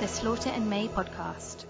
the Slaughter and May podcast.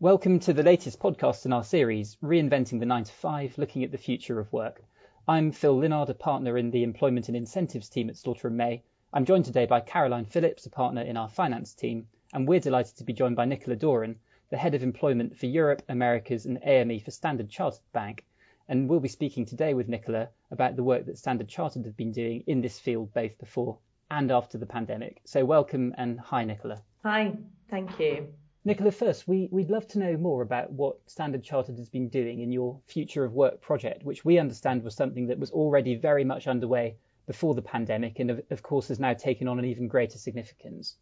Welcome to the latest podcast in our series, Reinventing the 9 to 5, looking at the future of work. I'm Phil Linnard, a partner in the Employment and Incentives team at Slaughter and May. I'm joined today by Caroline Phillips, a partner in our finance team, and we're delighted to be joined by Nicola Doran, the head of employment for Europe, Americas, and AME for Standard Chartered Bank. And we'll be speaking today with Nicola about the work that Standard Chartered have been doing in this field both before and after the pandemic. So, welcome and hi, Nicola. Hi, thank you. Nicola, first, we, would love to know more about what Standard Chartered has been doing in your Future of Work project, which we understand was something that was already very much underway before the pandemic and, of, of course, has now taken on an even greater significance.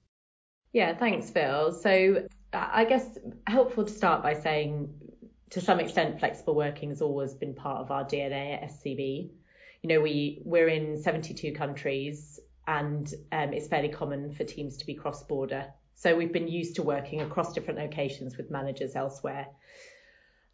Yeah, thanks, Phil. So, uh, I guess helpful to start by saying, to some extent, flexible working has always been part of our DNA at SCB. You know, we we're in 72 countries, and um, it's fairly common for teams to be cross-border so we've been used to working across different locations with managers elsewhere.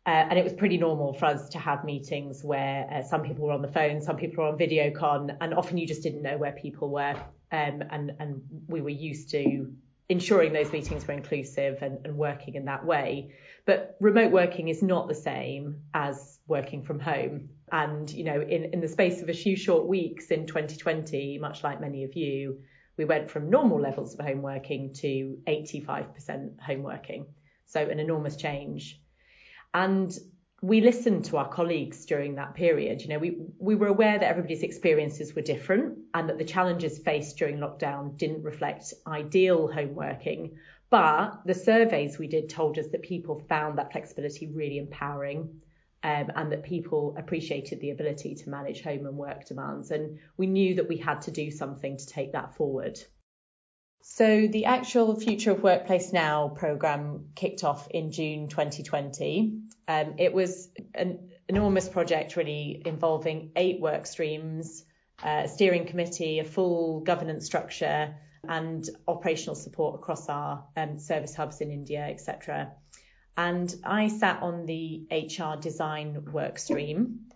Uh, and it was pretty normal for us to have meetings where uh, some people were on the phone, some people were on video con, and often you just didn't know where people were. Um, and, and we were used to ensuring those meetings were inclusive and, and working in that way. But remote working is not the same as working from home. And, you know, in, in the space of a few short weeks in 2020, much like many of you, we went from normal levels of home working to 85% home working. So an enormous change. And we listened to our colleagues during that period. You know, we, we were aware that everybody's experiences were different and that the challenges faced during lockdown didn't reflect ideal home working. But the surveys we did told us that people found that flexibility really empowering um, and that people appreciated the ability to manage home and work demands. And we knew that we had to do something to take that forward. So the actual Future of Workplace Now programme kicked off in June 2020. Um, it was an enormous project, really involving eight work streams, a steering committee, a full governance structure, and operational support across our um, service hubs in India, etc. And I sat on the HR design work stream,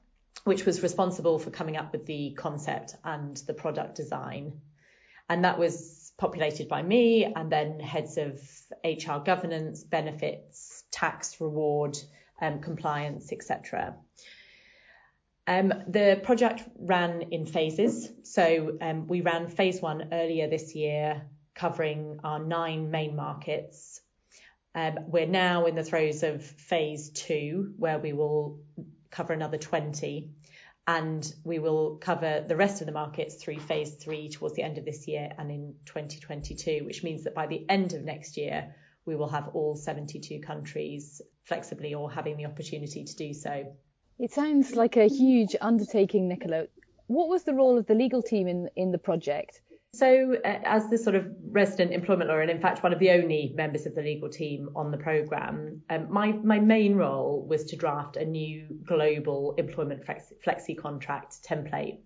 which was responsible for coming up with the concept and the product design. And that was populated by me and then heads of HR governance, benefits, tax, reward, um, compliance, etc. Um, the project ran in phases. So um, we ran phase one earlier this year, covering our nine main markets um, we're now in the throes of phase two, where we will cover another 20 and we will cover the rest of the markets through phase three towards the end of this year and in 2022, which means that by the end of next year, we will have all 72 countries flexibly or having the opportunity to do so. It sounds like a huge undertaking, Nicola. What was the role of the legal team in, in the project? So, uh, as the sort of resident employment lawyer, and in fact one of the only members of the legal team on the programme, um, my my main role was to draft a new global employment flexi, flexi contract template,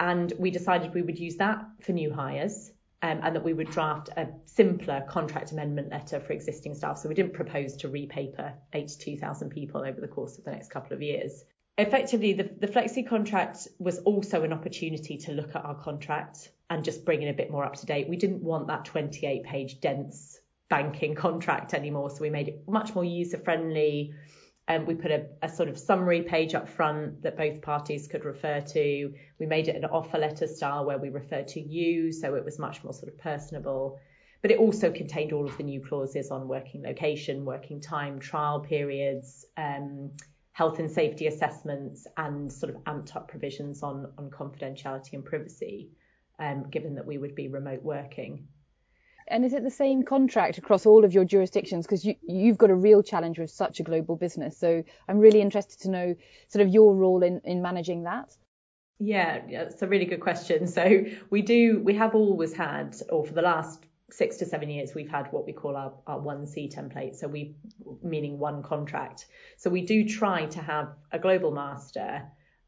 and we decided we would use that for new hires. Um, and that we would draft a simpler contract amendment letter for existing staff. So we didn't propose to repaper 82,000 people over the course of the next couple of years effectively the, the flexi contract was also an opportunity to look at our contract and just bringing a bit more up to date. We didn't want that 28 page dense banking contract anymore, so we made it much more user friendly. And we put a, a, sort of summary page up front that both parties could refer to. We made it an offer letter style where we referred to you, so it was much more sort of personable. But it also contained all of the new clauses on working location, working time, trial periods, um, health and safety assessments and sort of amped up provisions on, on confidentiality and privacy, um, given that we would be remote working. And is it the same contract across all of your jurisdictions? Because you, you've got a real challenge with such a global business. So I'm really interested to know sort of your role in, in managing that. Yeah, it's a really good question. So we do, we have always had, or for the last six to seven years, we've had what we call our, our 1C template. So we, meaning one contract. So we do try to have a global master,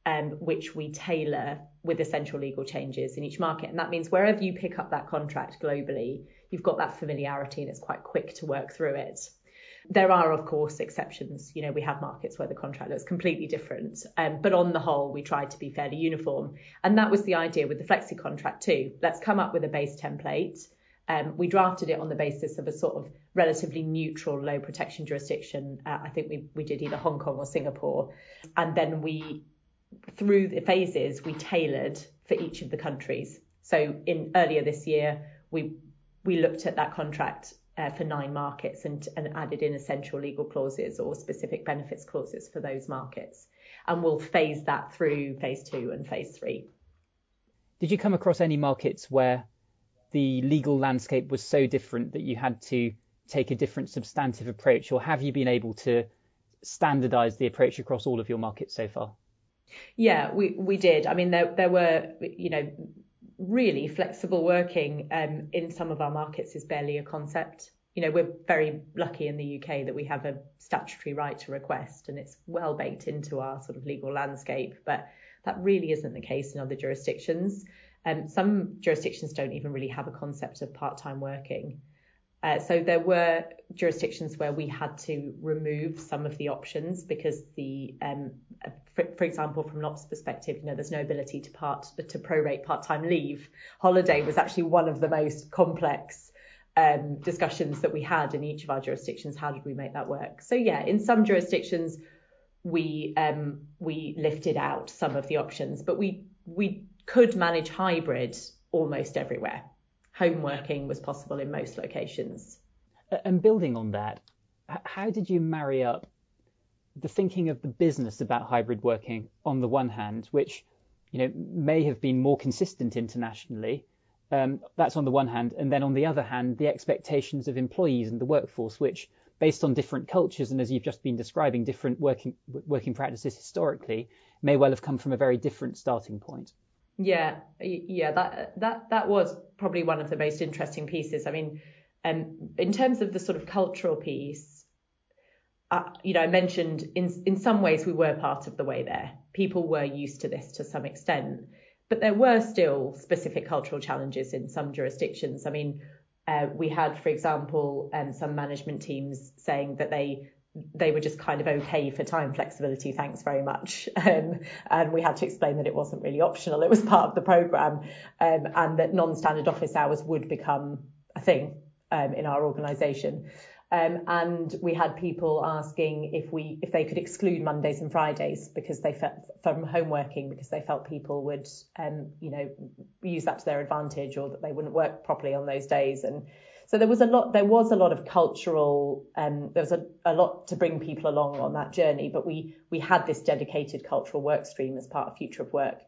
um, which we tailor with essential legal changes in each market. And that means wherever you pick up that contract globally, you've got that familiarity and it's quite quick to work through it. There are, of course, exceptions. You know, we have markets where the contract looks completely different. Um, but on the whole, we try to be fairly uniform. And that was the idea with the flexi contract too. Let's come up with a base template Um, we drafted it on the basis of a sort of relatively neutral, low protection jurisdiction. Uh, I think we, we did either Hong Kong or Singapore. And then we, through the phases, we tailored for each of the countries. So in earlier this year, we we looked at that contract uh, for nine markets and, and added in essential legal clauses or specific benefits clauses for those markets. And we'll phase that through phase two and phase three. Did you come across any markets where the legal landscape was so different that you had to take a different substantive approach, or have you been able to standardize the approach across all of your markets so far? Yeah, we, we did. I mean, there, there were, you know, really flexible working um, in some of our markets is barely a concept. You know, we're very lucky in the UK that we have a statutory right to request and it's well baked into our sort of legal landscape, but that really isn't the case in other jurisdictions. Um, some jurisdictions don't even really have a concept of part-time working. Uh, so there were jurisdictions where we had to remove some of the options because the, um, for, for, example, from an ops perspective, you know, there's no ability to part to prorate part-time leave. Holiday was actually one of the most complex um, discussions that we had in each of our jurisdictions. How did we make that work? So yeah, in some jurisdictions we um, we lifted out some of the options, but we we could manage hybrid almost everywhere home working was possible in most locations. And building on that, how did you marry up the thinking of the business about hybrid working on the one hand, which you know may have been more consistent internationally, um, that's on the one hand, and then on the other hand, the expectations of employees and the workforce, which based on different cultures and as you've just been describing, different working working practices historically, may well have come from a very different starting point. Yeah, yeah, that that that was probably one of the most interesting pieces. I mean, um, in terms of the sort of cultural piece, uh, you know, I mentioned in in some ways we were part of the way there. People were used to this to some extent, but there were still specific cultural challenges in some jurisdictions. I mean, uh, we had, for example, um, some management teams saying that they they were just kind of okay for time flexibility, thanks very much. Um, and we had to explain that it wasn't really optional, it was part of the programme, um, and that non standard office hours would become a thing um, in our organisation. Um, and we had people asking if we if they could exclude Mondays and Fridays because they felt from home working because they felt people would um, you know use that to their advantage or that they wouldn't work properly on those days and so there was a lot, there was a lot of cultural, um, there was a, a lot to bring people along on that journey, but we, we had this dedicated cultural work stream as part of Future of Work,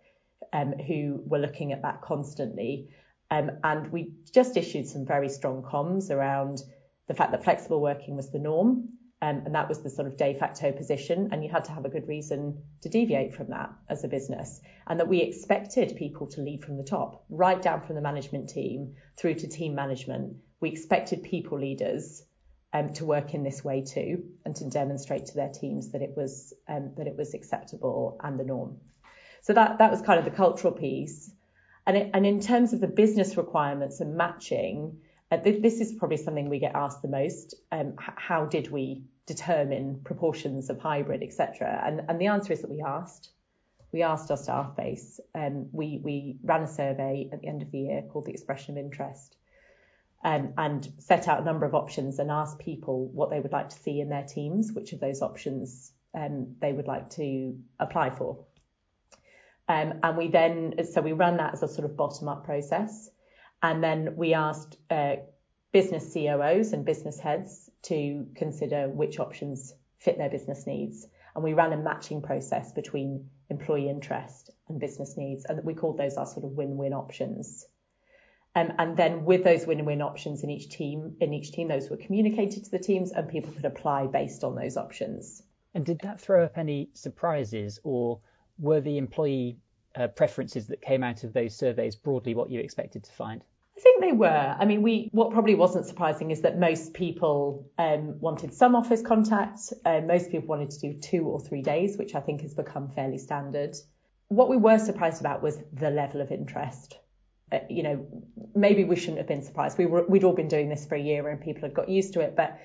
um, who were looking at that constantly. Um, and we just issued some very strong comms around the fact that flexible working was the norm. Um, and that was the sort of de facto position. And you had to have a good reason to deviate from that as a business. And that we expected people to lead from the top, right down from the management team through to team management we expected people leaders um, to work in this way too, and to demonstrate to their teams that it was um, that it was acceptable and the norm. So that that was kind of the cultural piece, and it, and in terms of the business requirements and matching, uh, th- this is probably something we get asked the most. Um, h- how did we determine proportions of hybrid, etc. And and the answer is that we asked. We asked our staff base. Um, we we ran a survey at the end of the year called the Expression of Interest um, and set out a number of options and ask people what they would like to see in their teams, which of those options um, they would like to apply for. Um, and we then, so we ran that as a sort of bottom up process. And then we asked uh, business COOs and business heads to consider which options fit their business needs. And we ran a matching process between employee interest and business needs. And we called those our sort of win win options. And then with those win-win options in each team, in each team, those were communicated to the teams and people could apply based on those options. And did that throw up any surprises or were the employee uh, preferences that came out of those surveys broadly what you expected to find? I think they were. I mean, we what probably wasn't surprising is that most people um, wanted some office contact. Uh, most people wanted to do two or three days, which I think has become fairly standard. What we were surprised about was the level of interest. Uh, you know, maybe we shouldn't have been surprised. We were, we'd all been doing this for a year and people had got used to it. But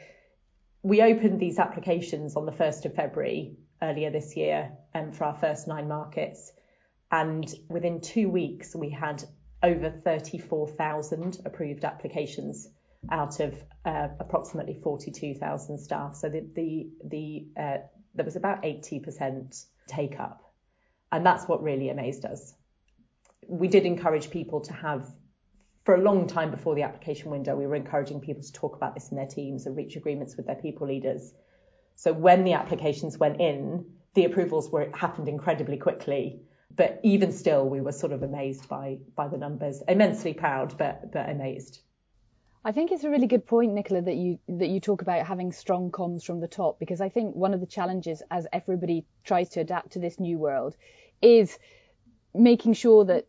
we opened these applications on the 1st of February earlier this year um, for our first nine markets. And within two weeks, we had over 34,000 approved applications out of uh, approximately 42,000 staff. So the the, the uh, there was about 80% take up, and that's what really amazed us. We did encourage people to have. For a long time before the application window, we were encouraging people to talk about this in their teams and reach agreements with their people leaders. So when the applications went in, the approvals were happened incredibly quickly. But even still, we were sort of amazed by by the numbers. Immensely proud, but but amazed. I think it's a really good point, Nicola, that you that you talk about having strong comms from the top because I think one of the challenges as everybody tries to adapt to this new world is making sure that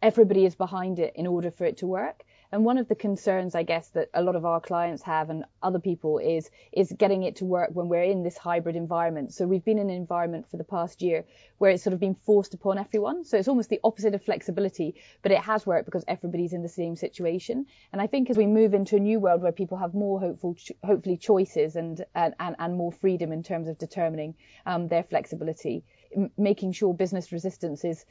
everybody is behind it in order for it to work. And one of the concerns, I guess, that a lot of our clients have and other people is is getting it to work when we're in this hybrid environment. So we've been in an environment for the past year where it's sort of been forced upon everyone. So it's almost the opposite of flexibility, but it has worked because everybody's in the same situation. And I think as we move into a new world where people have more hopeful, hopefully choices and and and more freedom in terms of determining um, their flexibility, making sure business resistance is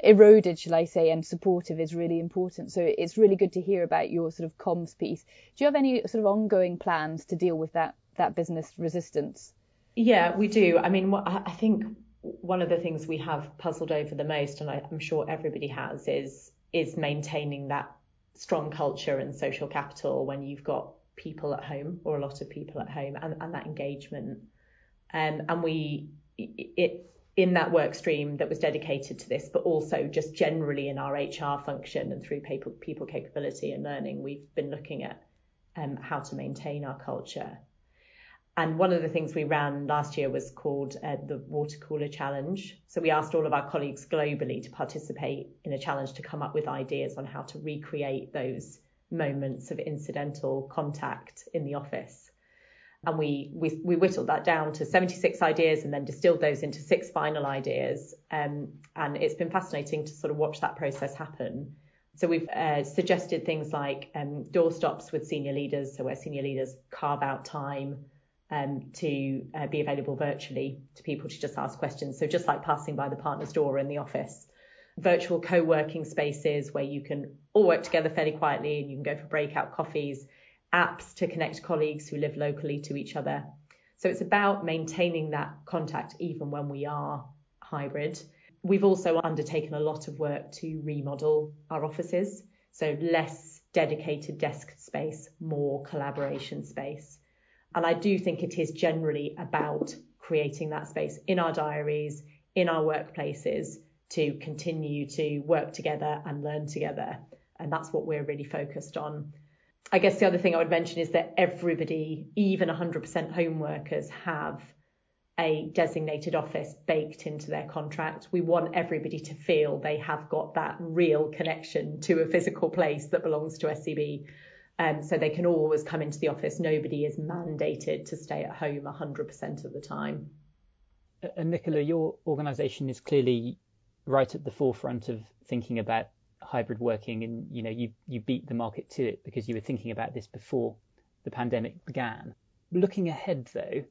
eroded, shall I say, and supportive is really important. So it's really good to hear about your sort of comms piece. Do you have any sort of ongoing plans to deal with that that business resistance? Yeah, we do. I mean, I think one of the things we have puzzled over the most, and I'm sure everybody has, is is maintaining that strong culture and social capital when you've got people at home or a lot of people at home and, and that engagement. Um, and we it in that work stream that was dedicated to this, but also just generally in our HR function and through people, people capability and learning, we've been looking at um, how to maintain our culture. And one of the things we ran last year was called uh, the Water Cooler Challenge. So we asked all of our colleagues globally to participate in a challenge to come up with ideas on how to recreate those moments of incidental contact in the office and we, we, we whittled that down to 76 ideas and then distilled those into six final ideas. Um, and it's been fascinating to sort of watch that process happen. So we've uh, suggested things like um, doorstops with senior leaders, so where senior leaders carve out time um, to uh, be available virtually to people to just ask questions. So just like passing by the partner's door in the office. Virtual co-working spaces where you can all work together fairly quietly and you can go for breakout coffees apps to connect colleagues who live locally to each other. So it's about maintaining that contact even when we are hybrid. We've also undertaken a lot of work to remodel our offices. So less dedicated desk space, more collaboration space. And I do think it is generally about creating that space in our diaries, in our workplaces to continue to work together and learn together. And that's what we're really focused on. I guess the other thing I would mention is that everybody, even 100% home workers, have a designated office baked into their contract. We want everybody to feel they have got that real connection to a physical place that belongs to SCB. Um, so they can always come into the office. Nobody is mandated to stay at home 100% of the time. And Nicola, your organisation is clearly right at the forefront of thinking about hybrid working and you know you you beat the market to it because you were thinking about this before the pandemic began. Looking ahead though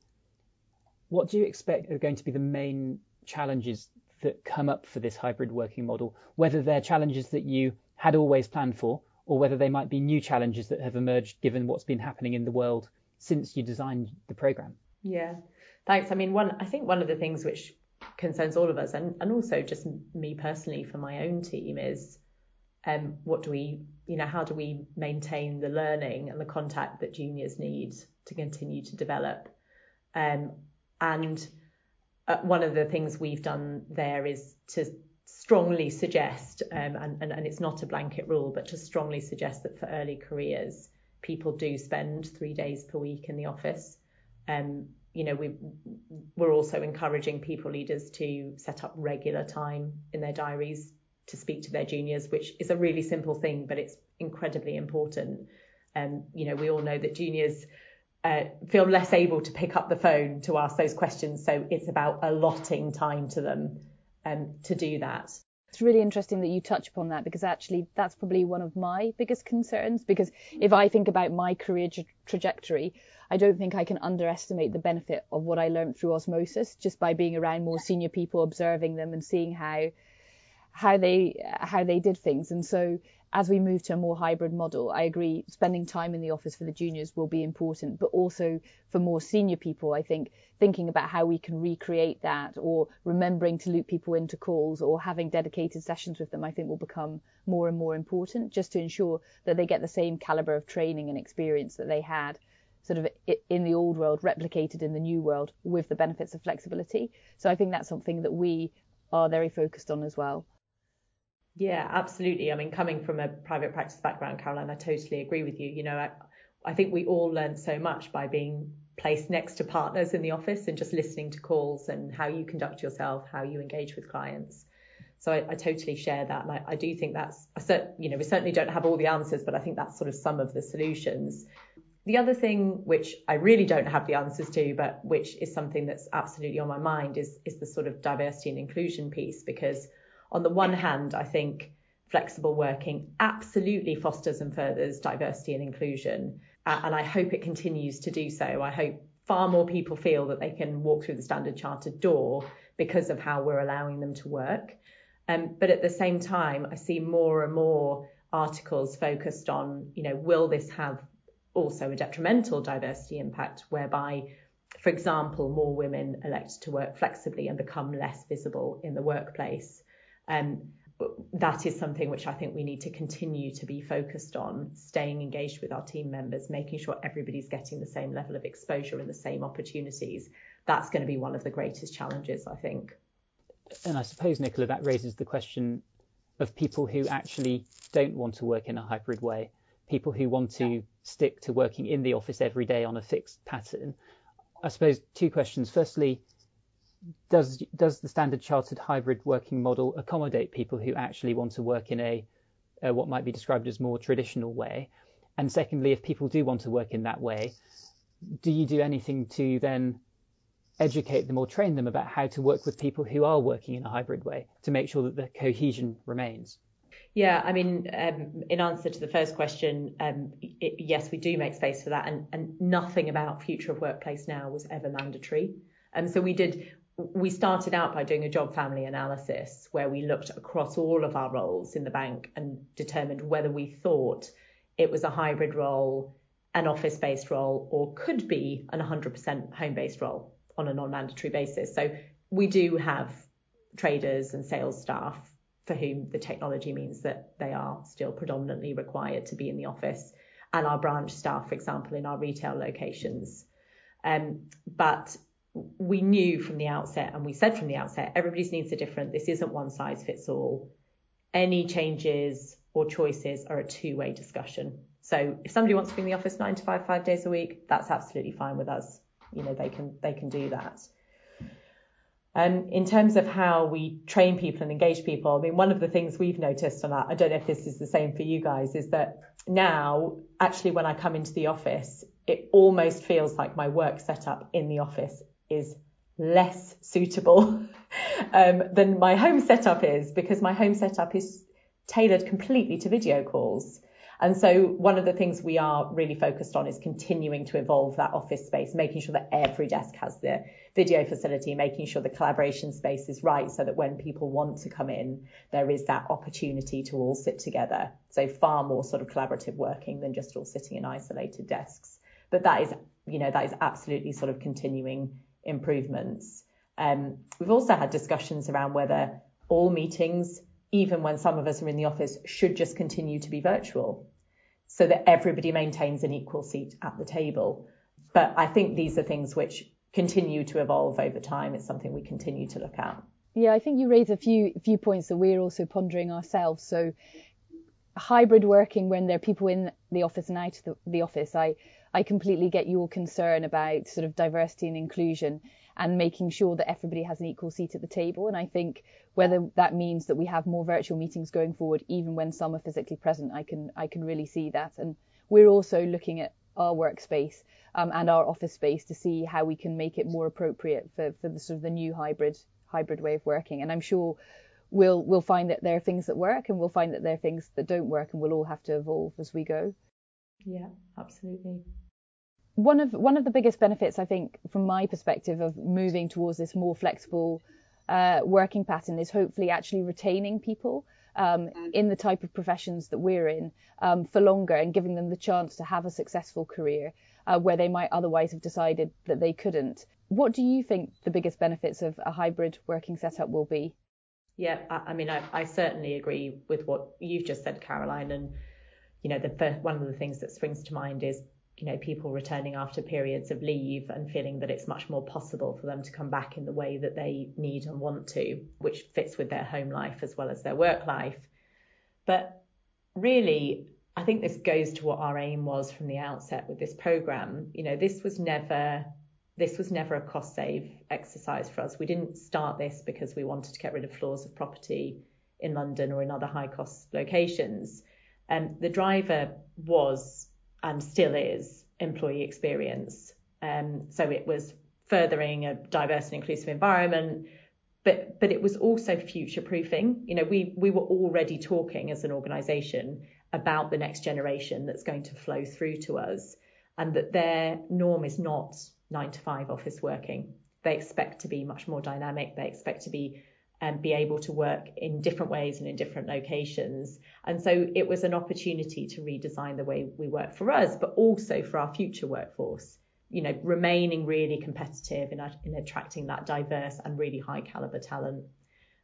what do you expect are going to be the main challenges that come up for this hybrid working model whether they're challenges that you had always planned for or whether they might be new challenges that have emerged given what's been happening in the world since you designed the program? Yeah. Thanks. I mean one i think one of the things which concerns all of us and, and also just me personally for my own team is um, what do we, you know, how do we maintain the learning and the contact that juniors need to continue to develop? Um, and uh, one of the things we've done there is to strongly suggest, um, and, and, and it's not a blanket rule, but to strongly suggest that for early careers, people do spend three days per week in the office. Um, you know, we, we're also encouraging people leaders to set up regular time in their diaries to speak to their juniors, which is a really simple thing, but it's incredibly important. Um, you know, we all know that juniors uh, feel less able to pick up the phone to ask those questions, so it's about allotting time to them um, to do that. It's really interesting that you touch upon that because actually that's probably one of my biggest concerns. Because if I think about my career tra- trajectory, I don't think I can underestimate the benefit of what I learned through osmosis just by being around more senior people, observing them, and seeing how how they how they did things. And so as we move to a more hybrid model, I agree spending time in the office for the juniors will be important, but also for more senior people, I think thinking about how we can recreate that or remembering to loop people into calls or having dedicated sessions with them, I think will become more and more important just to ensure that they get the same caliber of training and experience that they had sort of in the old world replicated in the new world with the benefits of flexibility. So I think that's something that we are very focused on as well. Yeah, absolutely. I mean, coming from a private practice background, Caroline, I totally agree with you. You know, I, I think we all learn so much by being placed next to partners in the office and just listening to calls and how you conduct yourself, how you engage with clients. So I, I totally share that, and I, I do think that's, cert, you know, we certainly don't have all the answers, but I think that's sort of some of the solutions. The other thing which I really don't have the answers to, but which is something that's absolutely on my mind, is is the sort of diversity and inclusion piece because on the one hand, I think flexible working absolutely fosters and furthers diversity and inclusion. And I hope it continues to do so. I hope far more people feel that they can walk through the Standard Chartered door because of how we're allowing them to work. Um, but at the same time, I see more and more articles focused on, you know, will this have also a detrimental diversity impact whereby, for example, more women elect to work flexibly and become less visible in the workplace. Um, that is something which I think we need to continue to be focused on, staying engaged with our team members, making sure everybody's getting the same level of exposure and the same opportunities. That's going to be one of the greatest challenges, I think. And I suppose, Nicola, that raises the question of people who actually don't want to work in a hybrid way, people who want to yeah. stick to working in the office every day on a fixed pattern. I suppose two questions. Firstly, does does the standard chartered hybrid working model accommodate people who actually want to work in a uh, what might be described as more traditional way? And secondly, if people do want to work in that way, do you do anything to then educate them or train them about how to work with people who are working in a hybrid way to make sure that the cohesion remains? Yeah, I mean, um, in answer to the first question, um, it, yes, we do make space for that, and, and nothing about future of workplace now was ever mandatory. And um, so we did we started out by doing a job family analysis where we looked across all of our roles in the bank and determined whether we thought it was a hybrid role, an office based role, or could be an 100% home based role on a non mandatory basis. So we do have traders and sales staff for whom the technology means that they are still predominantly required to be in the office, and our branch staff, for example, in our retail locations. Um, but we knew from the outset, and we said from the outset, everybody's needs are different. This isn't one size fits all. Any changes or choices are a two way discussion. So if somebody wants to be in the office nine to five, five days a week, that's absolutely fine with us. You know, they can they can do that. And in terms of how we train people and engage people, I mean, one of the things we've noticed on that, I don't know if this is the same for you guys, is that now actually when I come into the office, it almost feels like my work setup in the office is less suitable um, than my home setup is because my home setup is tailored completely to video calls. And so one of the things we are really focused on is continuing to evolve that office space, making sure that every desk has the video facility, making sure the collaboration space is right so that when people want to come in, there is that opportunity to all sit together. So far more sort of collaborative working than just all sitting in isolated desks. But that is, you know, that is absolutely sort of continuing improvements. Um, we've also had discussions around whether all meetings, even when some of us are in the office, should just continue to be virtual so that everybody maintains an equal seat at the table. But I think these are things which continue to evolve over time. It's something we continue to look at. Yeah, I think you raise a few few points that we're also pondering ourselves. So hybrid working when there are people in the office and out of the, the office. I I completely get your concern about sort of diversity and inclusion and making sure that everybody has an equal seat at the table. And I think whether that means that we have more virtual meetings going forward, even when some are physically present, I can I can really see that. And we're also looking at our workspace um, and our office space to see how we can make it more appropriate for, for the sort of the new hybrid hybrid way of working. And I'm sure we'll we'll find that there are things that work and we'll find that there are things that don't work and we'll all have to evolve as we go. Yeah, absolutely one of one of the biggest benefits I think from my perspective of moving towards this more flexible uh, working pattern is hopefully actually retaining people um, in the type of professions that we're in um, for longer and giving them the chance to have a successful career uh, where they might otherwise have decided that they couldn't. What do you think the biggest benefits of a hybrid working setup will be? Yeah, I, I mean, I, I, certainly agree with what you've just said, Caroline. And you know, the one of the things that springs to mind is you know people returning after periods of leave and feeling that it's much more possible for them to come back in the way that they need and want to, which fits with their home life as well as their work life. But really, I think this goes to what our aim was from the outset with this program. You know, this was never this was never a cost save exercise for us. We didn't start this because we wanted to get rid of floors of property in London or in other high cost locations. And um, the driver was and still is employee experience. Um, so it was furthering a diverse and inclusive environment, but but it was also future proofing. You know, we we were already talking as an organisation about the next generation that's going to flow through to us, and that their norm is not nine to five office working. They expect to be much more dynamic. They expect to be and be able to work in different ways and in different locations. And so it was an opportunity to redesign the way we work for us, but also for our future workforce. You know, remaining really competitive in, in attracting that diverse and really high caliber talent.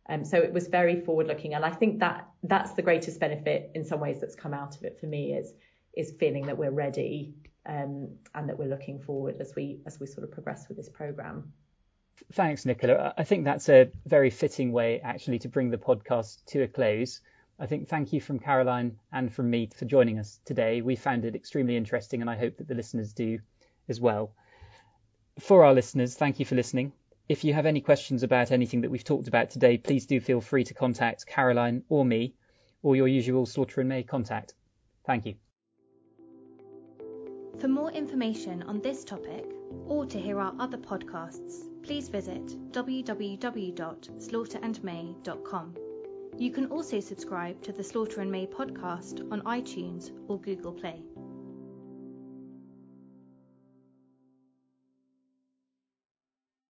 Um, so it was very forward looking, and I think that that's the greatest benefit in some ways that's come out of it for me is is feeling that we're ready um, and that we're looking forward as we as we sort of progress with this program. Thanks, Nicola. I think that's a very fitting way, actually, to bring the podcast to a close. I think thank you from Caroline and from me for joining us today. We found it extremely interesting, and I hope that the listeners do as well. For our listeners, thank you for listening. If you have any questions about anything that we've talked about today, please do feel free to contact Caroline or me or your usual Slaughter and May contact. Thank you. For more information on this topic or to hear our other podcasts, please visit www.slaughterandmay.com. You can also subscribe to the Slaughter and May podcast on iTunes or Google Play.